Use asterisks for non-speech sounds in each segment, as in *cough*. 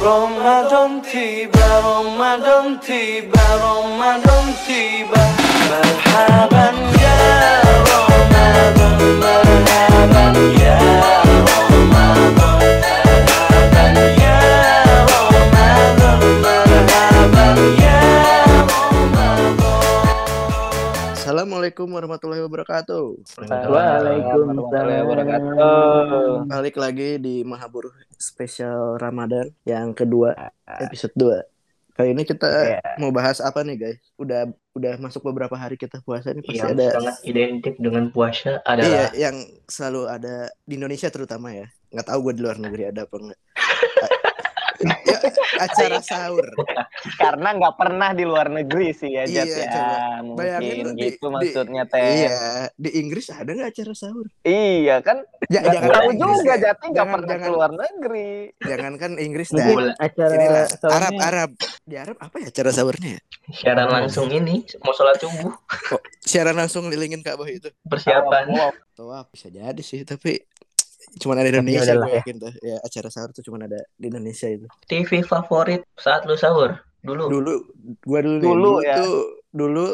Ramadan tiba, Ramadan tiba, Ramadan tiba. Marhaban ya Ramadan, marhaban ya Ramadan ya, ya, Assalamualaikum warahmatullahi wabarakatuh. Waalaikumsalam warahmatullahi wabarakatuh. Balik lagi di Mahabur spesial Ramadan yang kedua episode 2. Kali ini kita Iya. mau bahas apa nih guys? Udah udah masuk beberapa hari kita puasa nih pasti yang ada sangat identik dengan puasa Iya, adalah yang selalu ada di Indonesia terutama ya. Nggak tahu gue di luar negeri ada apa enggak. *laughs* ya, acara sahur. Karena nggak pernah di luar negeri sih ya, Jat Iya, ya. coba. Mungkin Bayangin gitu di- maksudnya teh. Iya, di Inggris ada nggak acara sahur? Iya kan? Ya, Nggak jangan tahu Inggris juga ya. Jati nggak pernah jangan- ke luar negeri. Jangan kan Inggris dah. Acara Inilah sahurnya Arab Arab. Di Arab apa ya acara sahurnya ya? siaran langsung ini mau sholat subuh Siaran langsung lilingin Ka'bah itu. persiapan Wow. Wah, bisa jadi sih, tapi cuman ada di Indonesia gue ya. yakin tuh. Ya acara sahur tuh cuman ada di Indonesia itu. TV favorit saat lu sahur dulu Dulu gua dulu Dulu dulu ya. tuh dulu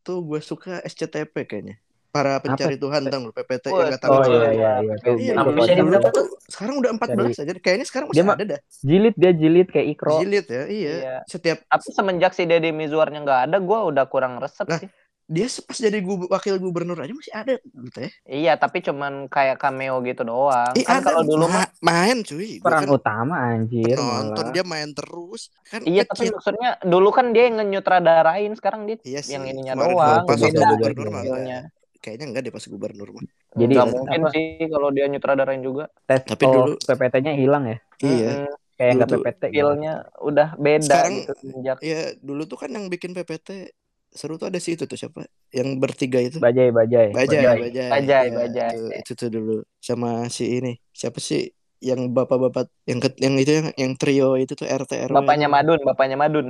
tuh gue suka SCTP kayaknya. Para pencari Tuhan tau lu PPT Wah, yang nggak tahu. Oh iya iya iya. Tuh, Iya, Apa bisa berapa tuh sekarang udah 14 aja. Kayaknya sekarang Dia masih mah- ada dah. Jilid dia jilid kayak ikro. Jilid ya, iya. Iya. Setiap Tapi semenjak si Deddy Mizwarnya nggak ada, gue udah kurang resep Lah. sih. Dia pas jadi gu- wakil gubernur aja masih ada dulu teh. Iya, tapi cuman kayak cameo gitu doang. Ih, kan ada kalau dulu mah ma- main cuy. Peran kan utama anjir nonton malah. dia main terus. Kan Iya, tapi kecil. maksudnya dulu kan dia yang nyutradarain, sekarang dia Iya sih. yang ininya Kemarin doang. Pas Beda gubernur skillnya. enggak. Kayaknya enggak deh pas gubernur mah. Jadi Nggak apa- mungkin sih kalau dia nyutradarain juga. tes Tapi dulu- PPT-nya hilang ya. Iya. Mm-mm. Kayak Dulu nggak tuh PPT gitu. Skillnya udah beda Sekarang- gitu semenjak. Iya, dulu tuh kan yang bikin PPT seru tuh ada sih itu tuh siapa? Yang bertiga itu. Bajai bajai. Bajai, Bajai. Bajai. Bajai, Iya, Bajai. Itu, itu tuh dulu sama si ini. Siapa sih yang bapak-bapak yang ke, yang itu yang yang trio itu tuh RT RW. Bapaknya Madun, bapaknya Madun.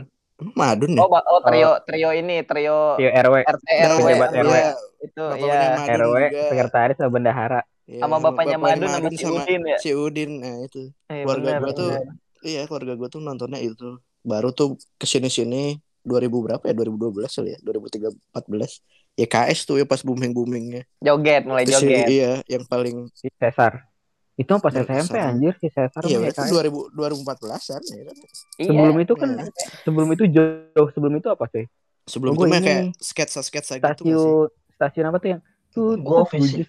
Madun ya? Oh, oh trio trio ini, trio Tio RW, RT RW. pejabat iya, RW. Itu Bapaknya ya. Madun RW, juga. sekretaris sama bendahara. Iya, Sama bapaknya Madun sama si sama Udin ya. si Udin. Nah, itu. Eh, Keluarga bener, gua tuh bener. iya, keluarga gua tuh nontonnya itu. Baru tuh ke sini-sini 2000 berapa ya? 2012 kali ya? 2013 14. Ya KS tuh ya pas booming-boomingnya. joget mulai Terus joget. iya, yang paling Si Cesar. Itu pas Cesar. SMP anjir si Cesar. iya ya itu kan. 2000 2014-an ya kan. Iya. Sebelum itu kan Iya. sebelum itu jauh sebelum itu apa sih? Sebelum Oh, itu gua mah ini kayak sketsa-sketsa gitu nggak sih? Stasiun stasiun apa tuh yang gujus,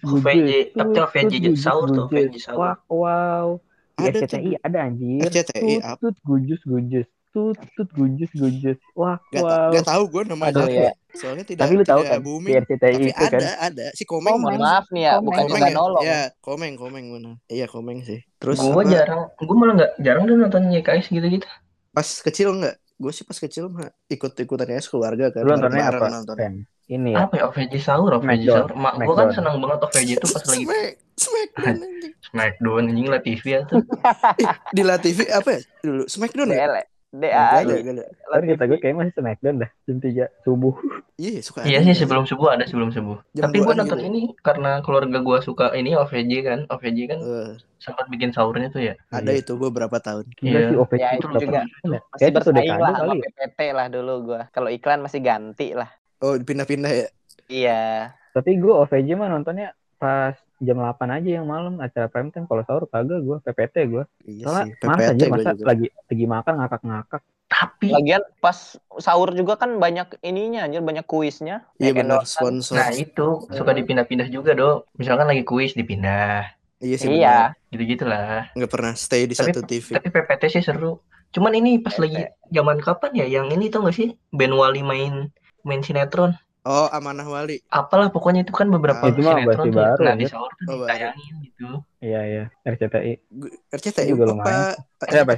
gujus, OVJ, tapi tut, gujus, sahur tuh. OVJ sahur. Wow. Di Ada RCTI tuh. ada anjir. RCTI Tut, apa? tut gujus gujus. Tut tut gujus gujus. Wah, Gak, wow. gak tahu gue namanya Aduh, ya. ya. Soalnya tidak Tapi lu tahu kan. RCTI Tapi itu kan. ada, ada. Si Komeng. Oh, mohon maaf nih ya, Komeng. bukan Komeng juga ya? nolong. Ya, Komeng, Komeng benar. Iya, Komeng sih. Terus Gua apa, jarang, gua malah nggak jarang tuh nonton YKS gitu-gitu. pas kecil enggak? Gue sih pas kecil mah ikut-ikutan ya keluarga kan. Lu nontonnya apa? nonton. Ini ya. Apa ya OVJ sahur, Smackdown. sahur. Mak gua kan senang banget OVJ tuh pas lagi Smack, Smackdown anjing. Smackdown anjing lah TV ya tuh. *laughs* Di La TV apa ya? Dulu Smackdown ya? DL, Enggak DA. ada, enggak ada. Tapi kata gue kayak masih Smackdown dah jam 3 subuh. Iya, suka Iya sih sebelum subuh ada sebelum subuh. Jam Tapi gua duaan nonton gitu. ini karena keluarga gua suka ini OVJ kan, OVJ kan Eh, sempat bikin sahurnya tuh ya. ada Iya. itu beberapa tahun. Iya. sih OVJ Ya, itu juga. ya? Masih bersaing lah kali sama ya. PPT lah dulu gua. Kalau iklan masih ganti lah. Oh, pindah-pindah ya. Iya. Tapi gue OVJ mah nontonnya pas jam 8 aja yang malam acara prime time kalau sahur kagak gue PPT gue Iya soalnya sih, masa PPT aja masa juga. lagi lagi makan ngakak-ngakak Tapi Lagian pas sahur juga kan banyak ininya anjir, banyak kuisnya. Iya benar sponsor. nah itu suka dipindah-pindah juga do. Misalkan lagi kuis dipindah, Iya sih Iya. gitu-gitulah. Nggak pernah stay di Tapi- satu TV. Tapi PPT sih seru. Cuman ini pas PT. lagi zaman kapan ya yang ini tau gak sih Ben Wali main main sinetron. Oh, Amanah Wali. Apalah pokoknya itu kan beberapa Ah, itu mah sinetron tuh. baru, Nah, di ya. sahur tuh Oh, ditayangin gitu. iya iya RCTI RCTI Juga lumayan. Eh, Ya, apa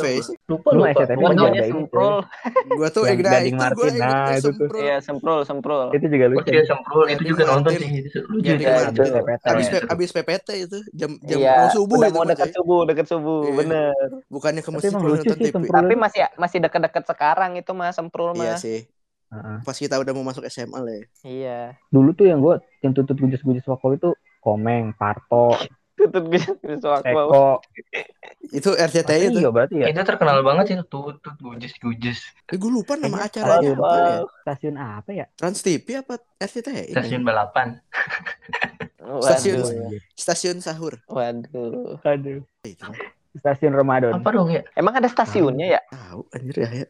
sih? Lupa Lu juga Warnanya ada ini, semprul. Gua tuh Gading itu gua nah, itu tuh. Semprul. Iya, semprul, semprul. itu juga lucu dia semprul itu juga nonton sih. Itu juga. Itu itu. PPT Iya, itu. abis PPT itu jam jam Iya, subuh itu mau dekat subuh, dekat subuh, Iya. bener. Bukannya ke masjid lucu nonton TV. Tapi masih masih deket-deket sekarang itu mah semprul Iya mah. sih. Heeh. Pas kita udah mau masuk SMA lah ya. Iya. dulu tuh yang gue yang tutut gujus gujus waktu itu komeng parto Tutut gujus wakwa. Eko. Itu RCTI itu. Iya berarti ya. Itu terkenal banget sih tutut gujus gujus. Eh, gue lupa nama Kayaknya acaranya stasiun- apa ya. Stasiun apa ya? Trans TV apa RCTI? Stasiun balapan. Stasiun. Waduh. Stasiun sahur. Waduh. Aduh. Itu. Stasiun Ramadan. Apa dong ya? Emang ada stasiunnya ya? Tahu anjir ya. ya.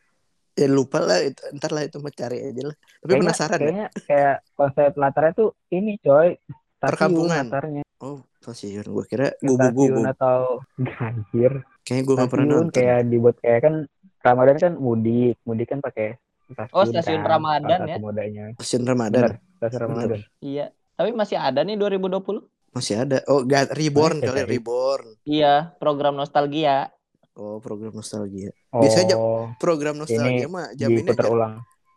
Ya lupa lah itu. Ntar lah itu mau cari aja lah. Tapi Kayaknya- penasaran ya. Kayaknya kayak konsep latarnya tuh ini coy. Stasiun Perkampungan. latarnya. Oh, stasiun. Gua kira gubu-gubu. atau *laughs* anjir. Kayaknya gua gak pernah nonton. kayak dibuat kayak kan Ramadan kan mudik. Mudik kan pakai stasiun. Oh, stasiun kan, Ramadan ya? modanya. Stasiun Ramadan. Bener, stasiun Ramadan. Iya. Tapi masih ada nih 2020. Masih ada. Oh, reborn kali ada. reborn. Iya, program nostalgia. Oh, program nostalgia. Oh, Biasanya Program nostalgia Ini mah jam ini diputar aja. ulang.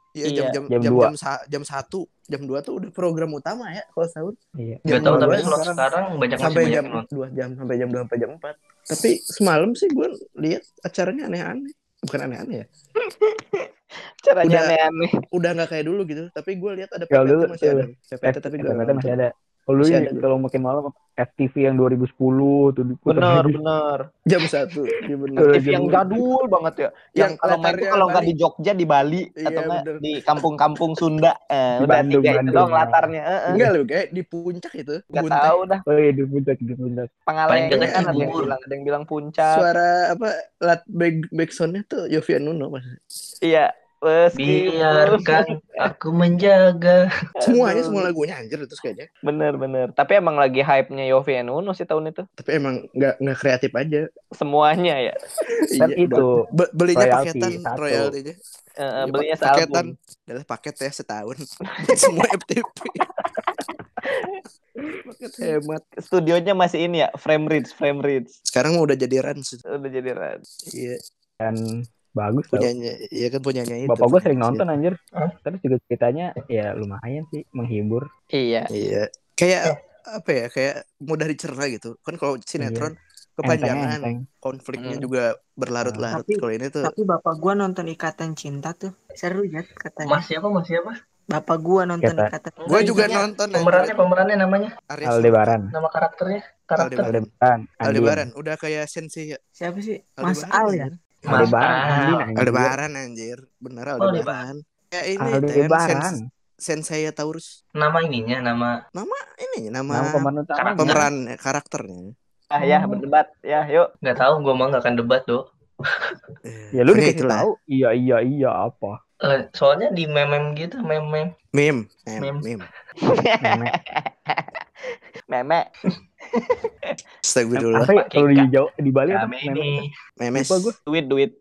Iya, Iya. jam jam Jam jam jam, sa- jam satu, jam dua tuh udah program utama ya kalau sahur. Iya. Jam Gak tahu dua tapi kalau sekarang. sekarang banyak sampai jam dua jam sampai jam dua sampai jam empat. Tapi semalam sih gue lihat acaranya aneh-aneh. Bukan aneh-aneh ya. Caranya Udah- aneh-aneh. Udah nggak kayak dulu gitu. Tapi gue lihat ada PPT dulu masih ada. tuh, PPT tapi gue masih ada. Kalau dulu ada. kalau makin malam FTV yang 2010 tuh lagi. bener. *laughs* jam satu. Iya bener. Tuh, TV jam yang dua. jadul banget ya. Yang Yang kalau main tuh latarnya kalau nggak di Jogja di Bali Iya, atau nggak bener. di kampung-kampung Sunda. Eh, Di udah Bandung, tiga itu Bandung. doang latarnya. Eh, eh. Enggak loh kayak di puncak itu. Nggak Bunteh. tahu dah. Oh iya di puncak di puncak. Dekat kan ada yang bilang ada yang bilang puncak. Suara apa lat back back soundnya tuh Yofi Nuno mas. Iya. Meskipun Biarkan aku menjaga. *laughs* Semuanya semua lagunya anjir terus kayaknya. bener bener. Tapi emang lagi hype-nya Yofi and Uno sih tahun itu. Tapi emang nggak nggak kreatif aja. Semuanya ya. *laughs* Kan Iya, itu Be- belinya royalti, paketan satu. royaltinya. Iya, belinya pa- paketan adalah paket ya setahun *laughs* semua FTP paket hemat Studionya masih ini ya, frame reach, frame reach. sekarang mau udah jadi Rans Udah jadi red. iya kan bagus tau. punyanya iya kan punyanya itu Bapak gue sering Iya. nonton anjir. Hah? Terus juga ceritanya ya lumayan sih menghibur. Iya. iya kayak apa ya kayak mudah dicerna gitu kan kalau sinetron kepanjangan Enteng-enteng. konfliknya Hmm. juga berlarut-larut Tapi- kalau ini tuh Tapi bapak gua nonton Ikatan Cinta tuh seru ya katanya. Mas siapa? Mas siapa? Bapak gua nonton Kata- Ikatan gue Enggak, juga ininya, nonton Pemerannya pemerannya namanya Arya Aldebaran. nama karakternya karakter Aldebaran. Aldebaran. Aldebaran udah kayak sensi ya Siapa sih? Mas Aldebaran, Al ya? Aldebaran. Aldebaran anjir bener Aldebaran kayak ini Ten, Aldebaran. Sens- Sensei Taurus nama ininya nama ini Nama nama pemeran utama. Karakter. pemeran karakternya Ah ya, berdebat. Ya, yuk. nggak tahu gue mah nggak akan debat tuh Ya lu dikasih tahu. Iya iya iya apa. Eh, soalnya di meme gitu meme meme meme Meme. *laughs* Meme. Astagfirullah Apa ya kalau di Jawa di Bali apa? Nenek. ini memes Lupa gua. Duit, duit.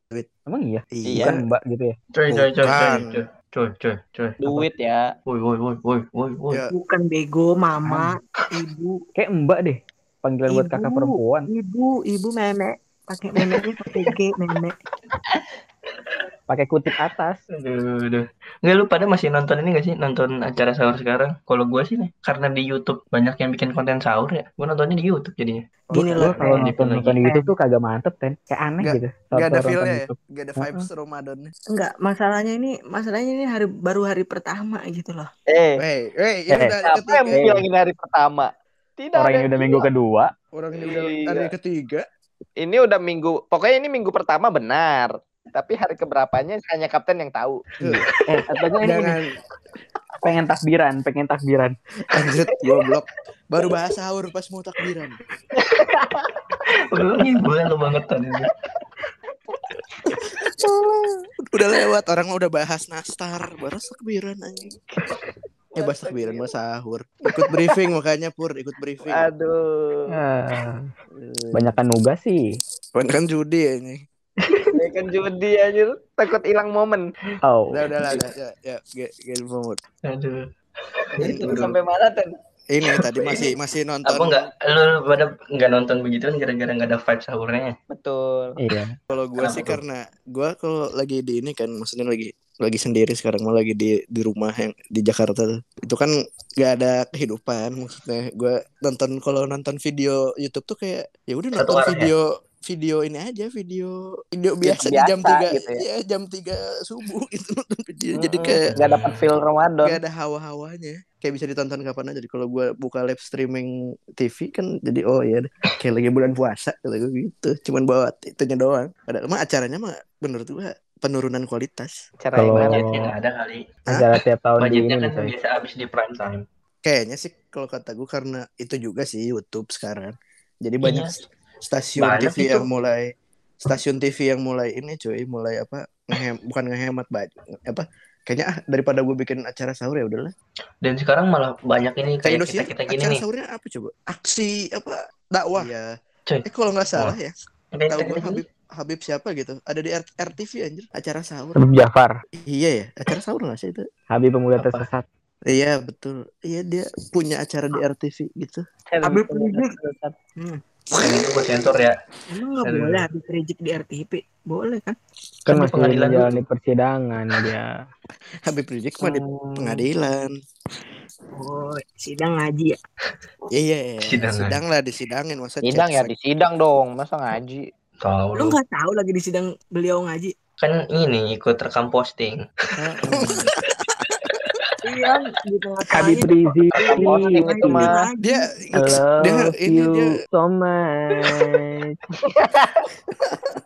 Emang iya? iya Bukan mbak gitu ya? coy coy coy coy coy coy coy coy Duit ya. woi woi woi woi woi woi Ya. Bukan bego, mama, ibu, Kayak mbak deh. Panggilan buat kakak perempuan. ibu, ibu meme. Pakai memenya pakai G, meme. Pakai kutip atas. Aduh, aduh. Nggak lu pada masih nonton ini gak sih? Nonton acara sahur sekarang? Kalau gue sih nih, karena di YouTube banyak yang bikin konten sahur ya. Gue nontonnya di YouTube jadinya. Gini loh, kalau nonton nonton di. YouTube tuh kagak mantep ten. Kayak aneh Nggak- gitu. Gak ada feelnya ya. Gak ada vibes Ramadannya Enggak, masalahnya ini masalahnya ini hari baru hari pertama gitu loh. Eh, Wey wey ini Eh, udah hari siapa yang ketiga bilang ini hari pertama? Tidak Orang yang udah minggu kedua. Orang ini udah Iya. hari ketiga Ini udah minggu, pokoknya ini minggu pertama benar. Tapi hari keberapanya hanya kapten yang tahu. Eh, atau enggak ini, ini pengen takbiran, pengen takbiran. Anjir goblok. Baru bahas sahur pas mau takbiran. Lu gue lu banget tadi. Udah lewat Orang udah bahas nastar. Baru takbiran anjing. Ya bahas takbiran bahas sahur. Ikut briefing makanya Pur Ikut briefing. Aduh. Ah, banyakan nugas sih. Kan kan judi ini Ya kan judi aja takut hilang momen. Oh, Udah udah lah udah, Ya ya Get, get forward. Aduh. Itu sampai mana ten? Ini tadi masih masih nonton Apa nggak? Lu, lu pada nggak nonton begitu kan gara-gara nggak ada vibe sahurnya. Betul. iya. Kalau gue Kenapa sih tuh? karena gue kalau lagi di ini kan maksudnya lagi lagi sendiri sekarang mau lagi di di rumah yang di Jakarta tuh. itu kan gak ada kehidupan maksudnya gue nonton kalau nonton video YouTube tuh kayak ya udah nonton ya? video video ini aja video video Video biasa, di jam biasa 3 gitu ya. ya jam 3 subuh *laughs* gitu nonton video. Jadi kayak nggak dapat feel Ramadan. gak ada hawa-hawanya. Kayak bisa ditonton kapan aja. Jadi kalau gua buka live streaming TV kan jadi oh ya kayak lagi bulan puasa kata gua gitu. Cuman bawa itunya doang. Padahal mah acaranya mah menurut gua penurunan kualitas. Cara yang Kalau-? Budgetnya nggak ada kali. Acara tiap tahun di Budgetnya ini kan biasa habis di prime time. Kayaknya sih kalau kata gue karena itu juga sih YouTube sekarang. Jadi banyak Iya. Stasiun Banyak TV itu. yang mulai stasiun TV yang mulai ini cuy, mulai apa? Ngehem, bukan ngehemat baju apa? Kayaknya ah daripada gue bikin acara sahur ya udahlah. Dan sekarang malah banyak ini Kayak kayak Indosiar kita kita gini acara nih. sahurnya apa coba? Aksi apa? Dakwah. Iya. Cuy. Eh kalau nggak salah ya, Kayak tahu gue. Habib Habib siapa gitu? Ada di R- RTV anjir, acara sahur. Habib Jafar, Iya ya, acara sahur nggak sih itu? Habib pemuda tersesat. Iya betul. Iya dia punya acara di RTV gitu. Habib Rizik. Yang itu gue sensor ya. Emang nggak Aduh. boleh Habib Rizik di RTP? Boleh kan? Kan Kan di masih pengadilan menjalani persidangan dia. Habib Rizik mah di Oh. pengadilan. Oh, sidang ngaji ya. Iya iya, iya. Sidang sidang lah disidangin masa Sidang ya chat di sidang dong, masa ngaji. Tahu Lu lu. nggak tahu lagi di sidang beliau ngaji? Kan ini ikut rekam posting. Iya, di Habib. Rizik. dia dia ini dia so much.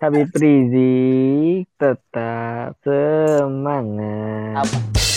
Habib Rizik tetap semangat. Apa?